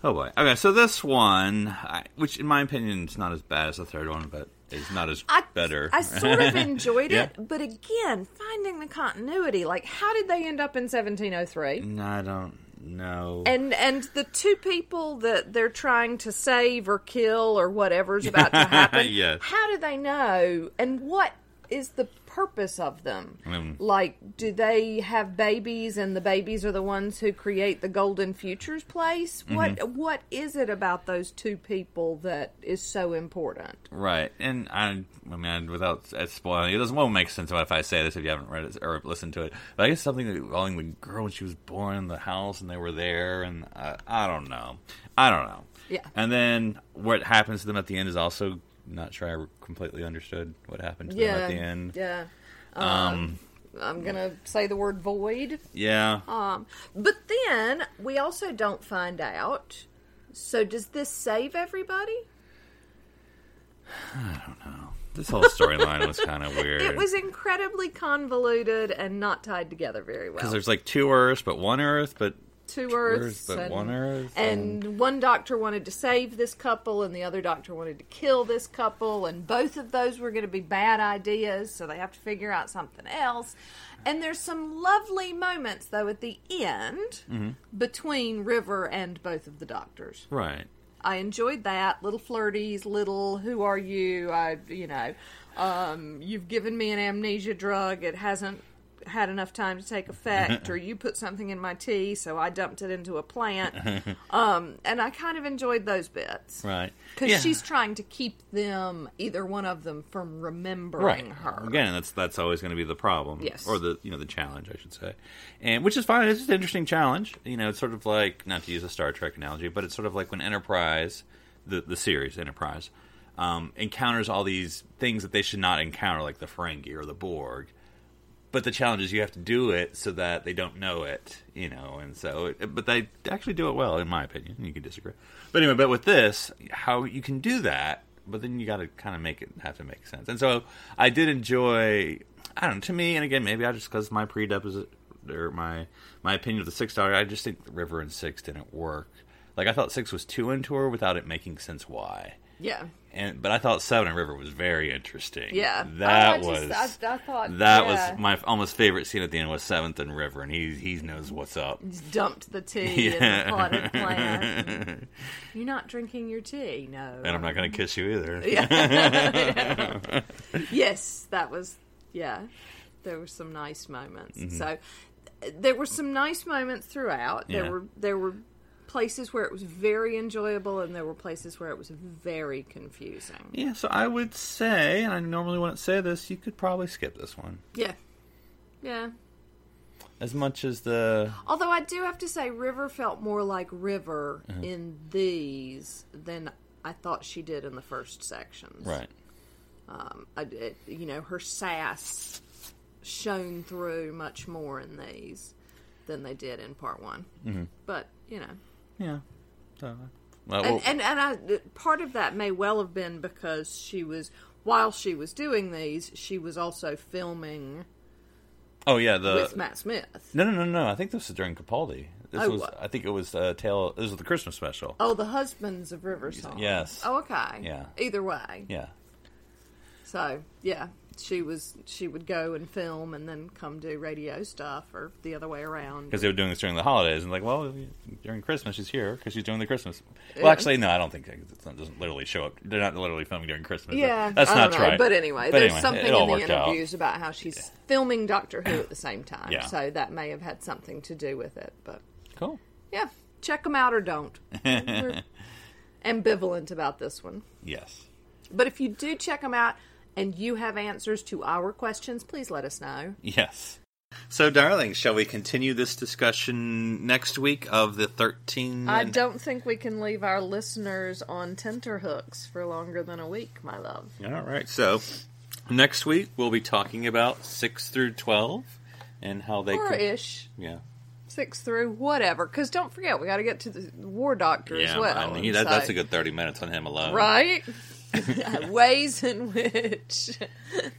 Oh boy. Okay, so this one, I, which in my opinion is not as bad as the third one, but is not as I, better. I sort of enjoyed Yeah. it, but again, finding the continuity, like how did they end up in 1703? No, I don't know. And and the two people that they're trying to save or kill or whatever's about to happen, Yes. how do they know? And what is the purpose of them? Mm. Like, do they have babies and the babies are the ones who create the Golden Futures place? Mm-hmm. What what is it about those two people that is so important? Right, and I, I mean, without uh, spoiling, it doesn't won't make sense if I say this if you haven't read it or listened to it. But I guess something that involving the girl when she was born in the house and they were there, and I, I don't know, I don't know. Yeah. And then what happens to them at the end is also not sure I completely understood what happened to them at the end. yeah. Um, Um, I'm gonna say the word void. yeah. Um, but then we also don't find out. So does this save everybody? I don't know. This whole storyline was kind of weird. It was incredibly convoluted and not tied together very well. because there's like two Earths, but one Earth, but two Earths, but and, one Earth, and one doctor wanted to save this couple, and the other doctor wanted to kill this couple, and both of those were going to be bad ideas, so they have to figure out something else. And there's some lovely moments though at the end Mm-hmm. between River and both of the doctors. right. I enjoyed that. Little flirties, little who are you? I, you know, um, you've given me an amnesia drug. It hasn't had enough time to take effect, or you put something in my tea, so I dumped it into a plant. Um, and I kind of enjoyed those bits Right. because Yeah. she's trying to keep them, either one of them, from remembering right. her. Again, that's that's always going to be the problem. Yes. Or the you know the challenge, I should say, and which is fine. It's just an interesting challenge. You know, it's sort of like not to use a Star Trek analogy, but it's sort of like when Enterprise, the the series Enterprise, um, encounters all these things that they should not encounter, like the Ferengi or the Borg. But the challenge is you have to do it so that they don't know it, you know, and so. But they actually do it well, in my opinion. You can disagree, but anyway. But with this, how you can do that, but then you got to kind of make it have to make sense. And so I did enjoy. I don't know. To me, and again, maybe I just because my predeposit or my my opinion of the six dollar, I just think River and Six didn't work. Like I thought six was too into her without it making sense why. Yeah. And but I thought Seven and River was very interesting. Yeah. that I was. just- I- I thought, that yeah. was my almost favorite scene at the end was Seventh and River, and he he knows what's up. He's Dumped the tea in Yeah. the potted plant. You're not drinking your tea, no. And I'm not going to kiss you either. yes, that was yeah. There were some nice moments. Mm-hmm. So there were some nice moments throughout. There Yeah. were there were places where it was very enjoyable and there were places where it was very confusing. Yeah, so I would say, and I normally wouldn't say this, you could probably skip this one. Yeah. Yeah. As much as the Although I do have to say River felt more like River Uh-huh. in these than I thought she did in the first sections. right, Um, I, it, you know, her sass shone through much more in these than they did in part one. Mm-hmm. But you know, yeah. So, well, and and, and I, part of that may well have been because she was while she was doing these, she was also filming oh yeah, the with Matt Smith. no, no, no, no. I think this was during Capaldi. This Oh, was, what? I think it was uh, tale. This was the Christmas special. Oh, the husbands of River Song. Yes. Oh, okay. Yeah. Either way. Yeah, So yeah, she was she would go and film and then come do radio stuff or the other way around. because they were doing this during the holidays, and like, well, during Christmas she's here because she's doing the Christmas. Yeah. Well, actually, no, I don't think it doesn't literally show up. They're not literally filming during Christmas. Yeah, that's I not right. But anyway, But there's anyway, something in the worked out. interviews about how she's filming Doctor Who at the same time. Yeah. So that may have had something to do with it. But Cool. yeah, check them out or don't. Ambivalent about this one. Yes. But if you do check them out and you have answers to our questions, please let us know. Yes. So, darling, shall we continue this discussion next week of the 13? I don't think we can leave our listeners on tenterhooks for longer than a week, my love. All right. So, next week we'll be talking about 6 through 12 and how they Or could- ish. Yeah. six through, whatever. Because don't forget, we got to get to the War Doctor as Yeah, well. I mean, that, that's a good thirty minutes on him alone, right. Ways in which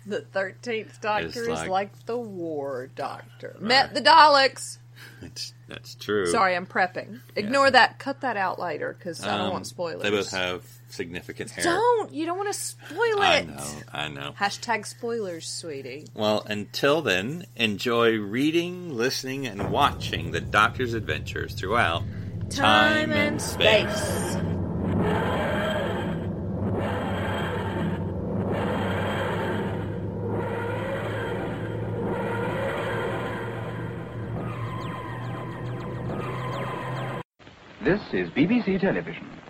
the thirteenth Doctor It's is like- like the War Doctor. Met the Daleks. That's, that's true. Sorry, I'm prepping. Ignore that. Cut that out later because I don't Um, want spoilers. They both have significant hair. Don't. You don't want to spoil it. I know, I know. Hashtag spoilers, sweetie. Well, until then, enjoy reading, listening, and watching the Doctor's adventures throughout time, and space. This is BBC Television.